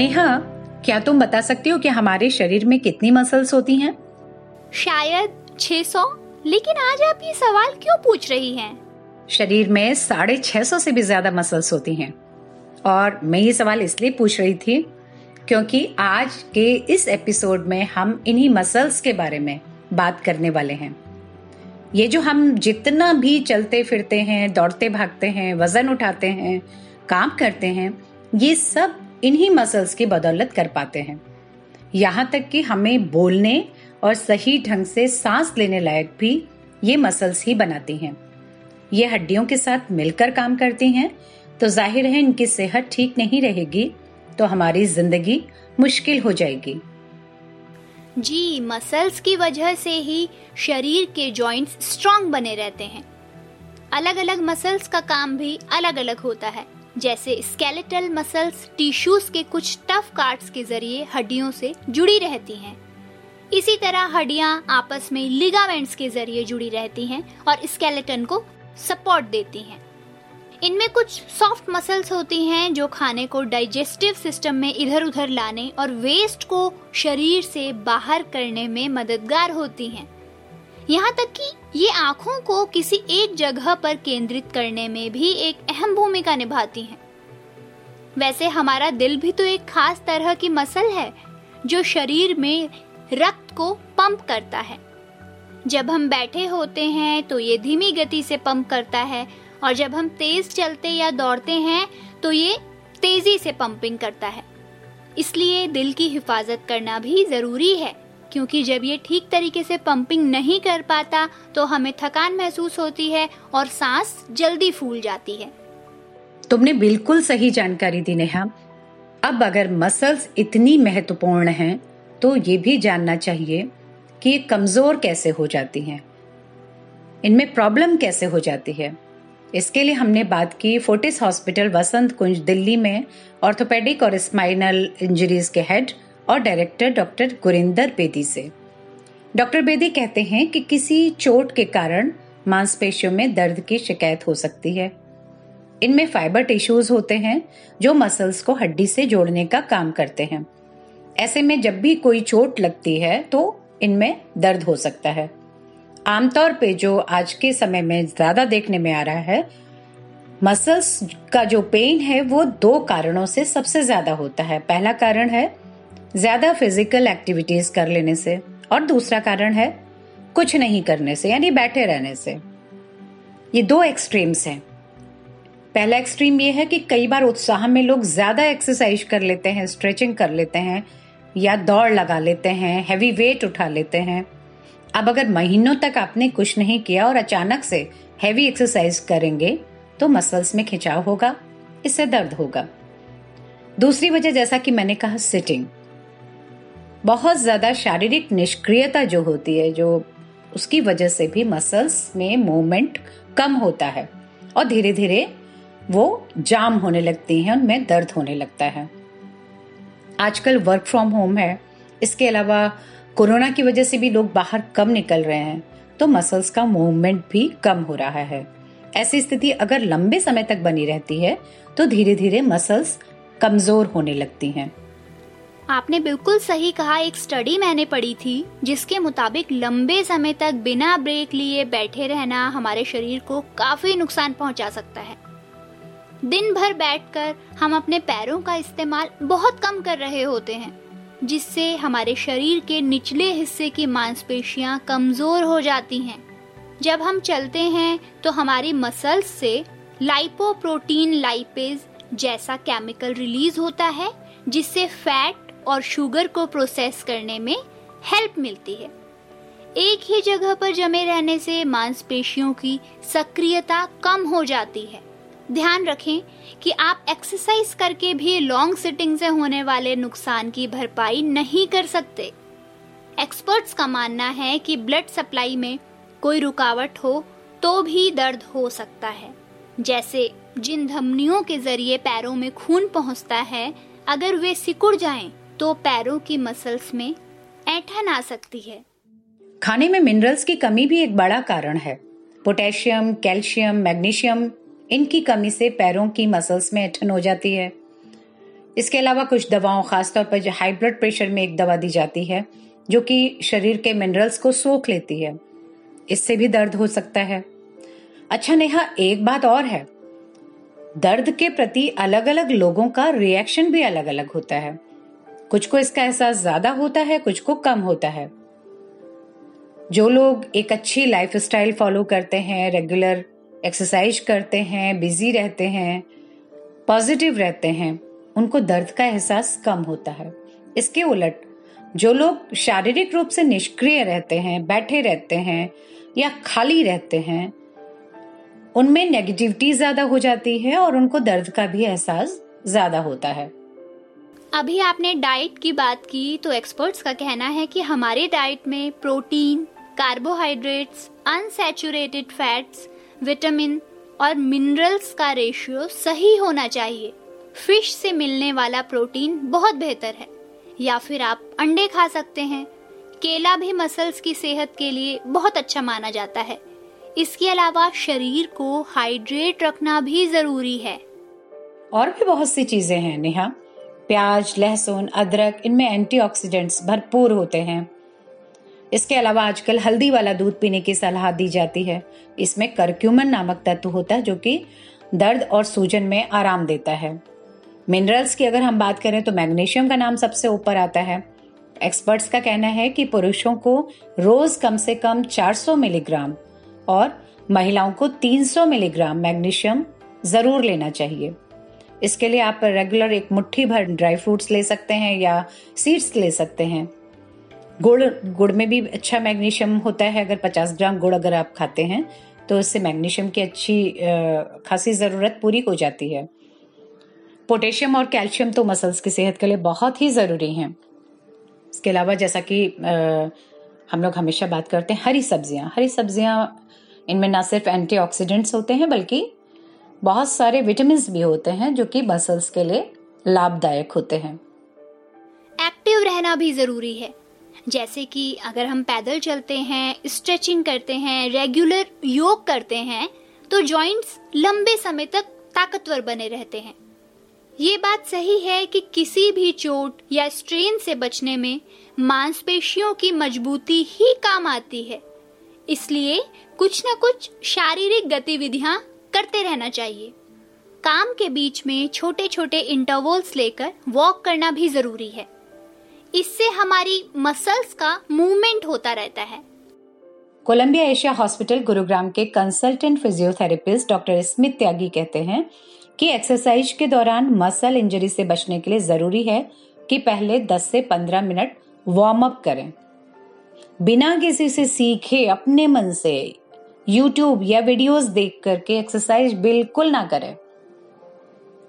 नेहा क्या तुम बता सकती हो कि हमारे शरीर में कितनी मसल्स होती हैं? शायद 600 लेकिन आज आप ये सवाल क्यों पूछ रही हैं? शरीर में साढ़े छह सौ से भी ज़्यादा मसल्स होती हैं और मैं ये सवाल इसलिए पूछ रही थी क्योंकि आज के इस एपिसोड में हम इन्हीं मसल्स के बारे में बात करने वाले हैं ये जो हम जितना भी चलते फिरते हैं दौड़ते भागते हैं वज़न उठाते हैं काम करते हैं ये सब इन्हीं मसल्स की बदौलत कर पाते हैं। यहाँ तक कि हमें बोलने और सही ढंग से सांस लेने लायक भी ये मसल्स ही बनाती हैं। ये हड्डियों के साथ मिलकर काम करती हैं। तो ज़ाहिर है इनकी सेहत ठीक नहीं रहेगी तो हमारी ज़िंदगी मुश्किल हो जाएगी। जी मसल्स की वजह से ही शरीर के जॉइंट्स स्ट्रांग बने रहते हैं। अलग अलग मसल्स का काम भी अलग अलग होता है। जैसे स्केलेटल मसल्स टिश्यूज के कुछ टफ कार्ड्स के ज़रिए हड्डियों से जुड़ी रहती हैं। इसी तरह हड्डियाँ आपस में लिगामेंट्स के ज़रिए जुड़ी रहती हैं और स्केलेटन को सपोर्ट देती हैं। इनमें कुछ सॉफ्ट मसल्स होती हैं जो खाने को डाइजेस्टिव सिस्टम में इधर उधर लाने और वेस्ट को शरीर से बाहर करने में मददगार होती हैं। यहाँ तक कि ये आँखों को किसी एक जगह पर केंद्रित करने में भी एक अहम भूमिका निभाती हैं। वैसे हमारा दिल भी तो एक खास तरह की मसल है, जो शरीर में रक्त को पंप करता है। जब हम बैठे होते हैं तो ये धीमी गति से पंप करता है, और जब हम तेज चलते या दौड़ते हैं तो ये तेज़ी से पंपिंग करता है। इसलिए दिल की हिफाजत करना भी ज़रूरी है। क्योंकि जब ये ठीक तरीके से पंपिंग नहीं कर पाता तो हमें थकान महसूस होती है और सांस जल्दी फूल जाती है। तुमने बिल्कुल सही जानकारी दी, नेहा। अब अगर मसल्स इतनी महत्वपूर्ण हैं तो ये भी जानना चाहिए कि ये कमज़ोर कैसे हो जाती हैं। इनमें प्रॉब्लम कैसे हो जाती है? इसके लिए हमने बात की फोर्टिस हॉस्पिटल वसंत कुंज, दिल्ली में ऑर्थोपेडिक और स्पाइनल इंजरीज के हेड और डायरेक्टर डॉक्टर गुरिंदर बेदी से। डॉक्टर बेदी कहते हैं कि किसी चोट के कारण मांसपेशियों में दर्द की शिकायत हो सकती है। इनमें फाइबर टिश्यूज होते हैं जो मसल्स को हड्डी से जोड़ने का काम करते हैं। ऐसे में जब भी कोई चोट लगती है तो इनमें दर्द हो सकता है। आमतौर पे जो आज के समय में ज़्यादा देखने में आ रहा है, मसल्स का जो पेन है वो दो कारणों से सबसे ज़्यादा होता है। पहला कारण है ज़्यादा फ़िज़िकल एक्टिविटीज़ कर लेने से। और दूसरा कारण है, कुछ नहीं करने से, यानी बैठे रहने से। ये दो एक्सट्रीम्स हैं। पहला एक्सट्रीम ये है कि कई बार उत्साह में लोग ज़्यादा एक्सरसाइज कर लेते हैं स्ट्रेचिंग कर लेते हैं, या दौड़ लगा लेते हैं हैवी वेट उठा लेते हैं। अब अगर महीनों तक आपने कुछ नहीं किया और अचानक से हैवी एक्सरसाइज करेंगे तो मसल्स में खिंचाव होगा, इससे दर्द होगा। दूसरी वजह जैसा कि मैंने कहा सिटिंग बहुत ज़्यादा शारीरिक निष्क्रियता जो होती है, जो उसकी वजह से भी मसल्स में मूवमेंट कम होता है और धीरे धीरे वो जाम होने लगती हैं, उनमें दर्द होने लगता है। आजकल वर्क फ्रॉम होम है। इसके अलावा कोरोना की वजह से भी लोग बाहर कम निकल रहे हैं तो मसल्स का मूवमेंट भी कम हो रहा है। ऐसी स्थिति अगर लंबे समय तक बनी रहती है तो धीरे धीरे मसल्स कमज़ोर होने लगती हैं। आपने बिल्कुल सही कहा, एक स्टडी मैंने पढ़ी थी, जिसके मुताबिक लंबे समय तक बिना ब्रेक लिए बैठे रहना हमारे शरीर को काफ़ी नुकसान पहुँचा सकता है। दिन भर बैठकर हम अपने पैरों का इस्तेमाल बहुत कम कर रहे होते हैं, जिससे हमारे शरीर के निचले हिस्से की मांसपेशियाँ कमज़ोर हो जाती हैं। जब हम चलते हैं तो हमारी मसल्स से लाइपोप्रोटीन लाइपेज जैसा केमिकल रिलीज़ होता है, जिससे फैट और शुगर को प्रोसेस करने में हेल्प मिलती है। एक ही जगह पर जमे रहने से मांसपेशियों की सक्रियता कम हो जाती है। ध्यान रखें कि आप एक्सरसाइज करके भी लॉन्ग सिटिंग से होने वाले नुकसान की भरपाई नहीं कर सकते। एक्सपर्ट्स का मानना है कि ब्लड सप्लाई में कोई रुकावट हो तो भी दर्द हो सकता है। जैसे जिन धमनियों के ज़रिए पैरों में खून पहुँचता है अगर वे सिकुड़ जाएँ, तो पैरों की मसल्स में ऐठन आ सकती है। खाने में मिनरल्स की कमी भी एक बड़ा कारण है। पोटेशियम कैल्शियम मैग्नीशियम इनकी कमी से पैरों की मसल्स में ऐठन हो जाती है। इसके अलावा कुछ दवाओं, खासतौर पर जो हाई ब्लड प्रेशर में एक दवा दी जाती है, जो कि शरीर के मिनरल्स को सोख लेती है। इससे भी दर्द हो सकता है। अच्छा नेहा, एक बात और है। दर्द के प्रति अलग अलग लोगों का रिएक्शन भी अलग अलग होता है। कुछ को इसका एहसास ज़्यादा होता है, कुछ को कम होता है। जो लोग एक अच्छी लाइफ स्टाइल फॉलो करते हैं रेगुलर एक्सरसाइज करते हैं बिज़ी रहते हैं पॉजिटिव रहते हैं, उनको दर्द का एहसास कम होता है। इसके उलट, जो लोग शारीरिक रूप से निष्क्रिय रहते हैं, बैठे रहते हैं, या खाली रहते हैं, उनमें नेगेटिविटी ज़्यादा हो जाती है और उनको दर्द का भी एहसास ज़्यादा होता है। अभी आपने डाइट की बात की तो एक्सपर्ट्स का कहना है कि हमारे डाइट में protein carbohydrates unsaturated fats vitamin और मिनरल्स का रेशियो सही होना चाहिए। फ़िश से मिलने वाला प्रोटीन बहुत बेहतर है। या फिर आप अंडे खा सकते हैं। केला भी मसल्स की सेहत के लिए बहुत अच्छा माना जाता है। इसके अलावा शरीर को हाइड्रेट रखना भी ज़रूरी है। और भी बहुत सी चीज़ें हैं, नेहा। प्याज, लहसुन, अदरक, इनमें एंटीऑक्सीडेंट्स भरपूर होते हैं। इसके अलावा आजकल हल्दी वाला दूध पीने की सलाह दी जाती है। इसमें करक्यूमन नामक तत्व होता है जो कि दर्द और सूजन में आराम देता है। मिनरल्स की अगर हम बात करें तो मैग्नीशियम का नाम सबसे ऊपर आता है। एक्सपर्ट्स का कहना है कि पुरुषों को रोज कम से कम 400 मिलीग्राम और महिलाओं को 300 मिलीग्राम मैग्नीशियम ज़रूर लेना चाहिए। इसके लिए आप रेगुलर एक मुट्ठी भर ड्राई फ्रूट्स ले सकते हैं या सीड्स ले सकते हैं। गुड़ गुड़ में भी अच्छा मैग्नीशियम होता है। अगर 50 ग्राम गुड़ अगर आप खाते हैं तो उससे मैग्नीशियम की अच्छी खासी ज़रूरत पूरी हो जाती है। पोटेशियम और कैल्शियम तो मसल्स की सेहत के लिए बहुत ही ज़रूरी हैं। इसके अलावा जैसा कि हम लोग हमेशा बात करते हैं हरी सब्ज़ियाँ। हरी सब्ज़ियाँ इनमें ना सिर्फ़ एंटीऑक्सीडेंट्स होते हैं, बल्कि बहुत सारे विटामिन भी होते हैं जो कि मसल्स के लिए लाभदायक होते हैं। एक्टिव रहना भी ज़रूरी है। जैसे कि अगर हम पैदल चलते हैं स्ट्रेचिंग करते हैं रेगुलर योग करते हैं तो जॉइंट्स लंबे समय तक ताकतवर बने रहते हैं। ये बात सही है कि किसी भी चोट या स्ट्रेन से बचने में मांसपेशियों की मजबूती ही काम आती है। इसलिए कुछ न कुछ शारीरिक गतिविधियाँ करते रहना चाहिए। काम के बीच में छोटे छोटे इंटरवल्स लेकर वॉक करना भी ज़रूरी है। इससे हमारी मसल्स का मूवमेंट होता रहता है। कोलंबिया एशिया हॉस्पिटल गुरुग्राम के consultant physiotherapist doctor Smit Tyagi कहते हैं कि एक्सरसाइज के दौरान मसल इंजरी से बचने के लिए ज़रूरी है कि पहले 10 से 15 मिनट वार्म अप करें। बिना किसी से सीखे अपने मन से यूट्यूब या वीडियोस देख करके एक्सरसाइज बिल्कुल ना करें।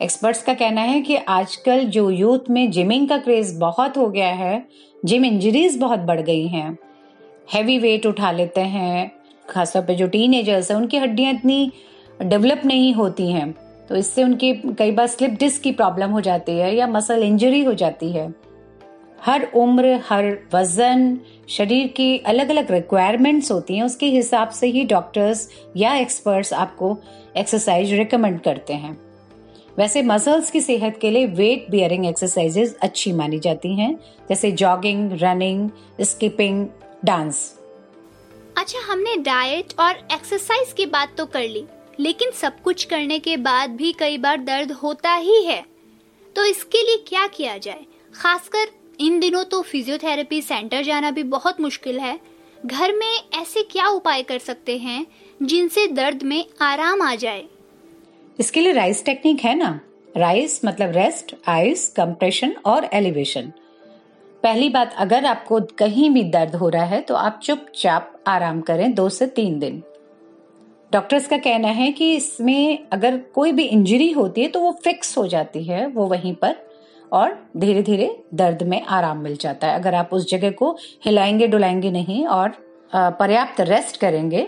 एक्सपर्ट्स का कहना है कि आजकल जो यूथ में जिमिंग का क्रेज बहुत हो गया है जिम इंजरीज बहुत बढ़ गई हैं। हैवी वेट उठा लेते हैं, खासतौर पे जो टीन एजर्स हैं, उनकी हड्डियाँ इतनी डेवलप नहीं होती हैं तो इससे उनकी कई बार स्लिप डिस्क की प्रॉब्लम हो जाती है या मसल इंजरी हो जाती है। हर उम्र, हर वज़न, शरीर की अलग अलग रिक्वायरमेंट्स होती हैं। उसके हिसाब से ही डॉक्टर्स या एक्सपर्ट्स आपको एक्सरसाइज रिकमेंड करते हैं। वैसे मसल्स की सेहत के लिए वेट बियरिंग एक्सरसाइजेज अच्छी मानी जाती हैं, जैसे जॉगिंग रनिंग स्किपिंग डांस अच्छा हमने डाइट और एक्सरसाइज की बात तो कर ली, लेकिन सब कुछ करने के बाद भी कई बार दर्द होता ही है। तो इसके लिए क्या किया जाए? खासकर इन दिनों तो फिजियोथेरेपी सेंटर जाना भी बहुत मुश्किल है। घर में ऐसे क्या उपाय कर सकते हैं जिनसे दर्द में आराम आ जाए? इसके लिए राइस टेक्निक है ना? राइस मतलब रेस्ट आइस कंप्रेशन और एलिवेशन पहली बात, अगर आपको कहीं भी दर्द हो रहा है तो आप चुपचाप आराम करें दो से तीन दिन। डॉक्टर्स का कहना है कि इसमें अगर कोई भी इंजरी होती है तो वो फिक्स हो जाती है, वो वहीं पर। और धीरे धीरे दर्द में आराम मिल जाता है। अगर आप उस जगह को हिलाएँगे, डुलाएँगे नहीं और पर्याप्त रेस्ट करेंगे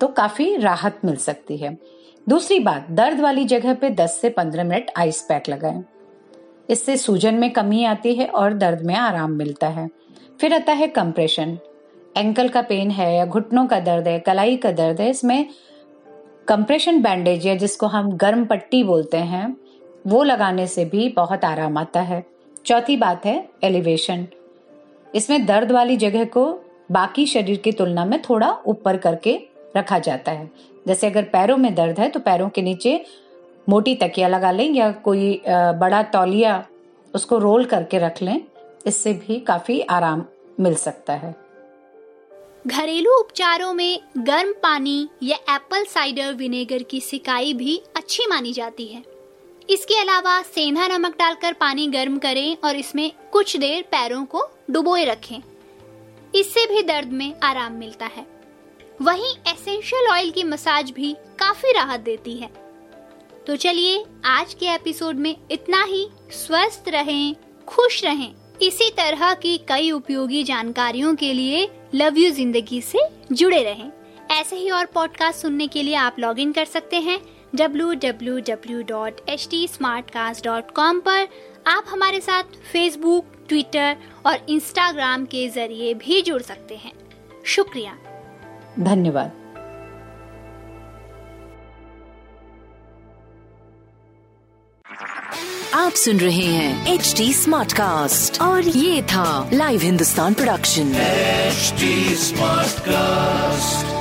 तो काफ़ी राहत मिल सकती है। दूसरी बात, दर्द वाली जगह पे 10 से 15 मिनट आइस पैक लगाएँ। इससे सूजन में कमी आती है और दर्द में आराम मिलता है। फिर आता है कंप्रेशन एंकल का पेन है या घुटनों का दर्द है, कलाई का दर्द है, इसमें कंप्रेशन बैंडेज या जिसको हम गर्म पट्टी बोलते हैं वो लगाने से भी बहुत आराम आता है। चौथी बात है एलिवेशन इसमें दर्द वाली जगह को बाकी शरीर की तुलना में थोड़ा ऊपर करके रखा जाता है। जैसे अगर पैरों में दर्द है तो पैरों के नीचे मोटी तकिया लगा लें या कोई बड़ा तौलिया उसको रोल करके रख लें, इससे भी काफ़ी आराम मिल सकता है। घरेलू उपचारों में गर्म पानी या एप्पल साइडर विनेगर की सिकाई भी अच्छी मानी जाती है। इसके अलावा सेंधा नमक डालकर पानी गर्म करें और इसमें कुछ देर पैरों को डुबोए रखें। इससे भी दर्द में आराम मिलता है। वहीं एसेंशियल ऑयल की मसाज भी काफ़ी राहत देती है। तो चलिए आज के एपिसोड में इतना ही। स्वस्थ रहें, खुश रहें। इसी तरह की कई उपयोगी जानकारियों के लिए लव यू ज़िंदगी से जुड़े रहें। ऐसे ही और पॉडकास्ट सुनने के लिए आप लॉग इन कर सकते हैं। www.htsmartcast.com पर आप हमारे साथ फेसबुक ट्विटर और इंस्टाग्राम के ज़रिए भी जुड़ सकते हैं। शुक्रिया। धन्यवाद। आप सुन रहे हैं एच डी स्मार्ट कास्ट और ये था live Hindustan production smart cast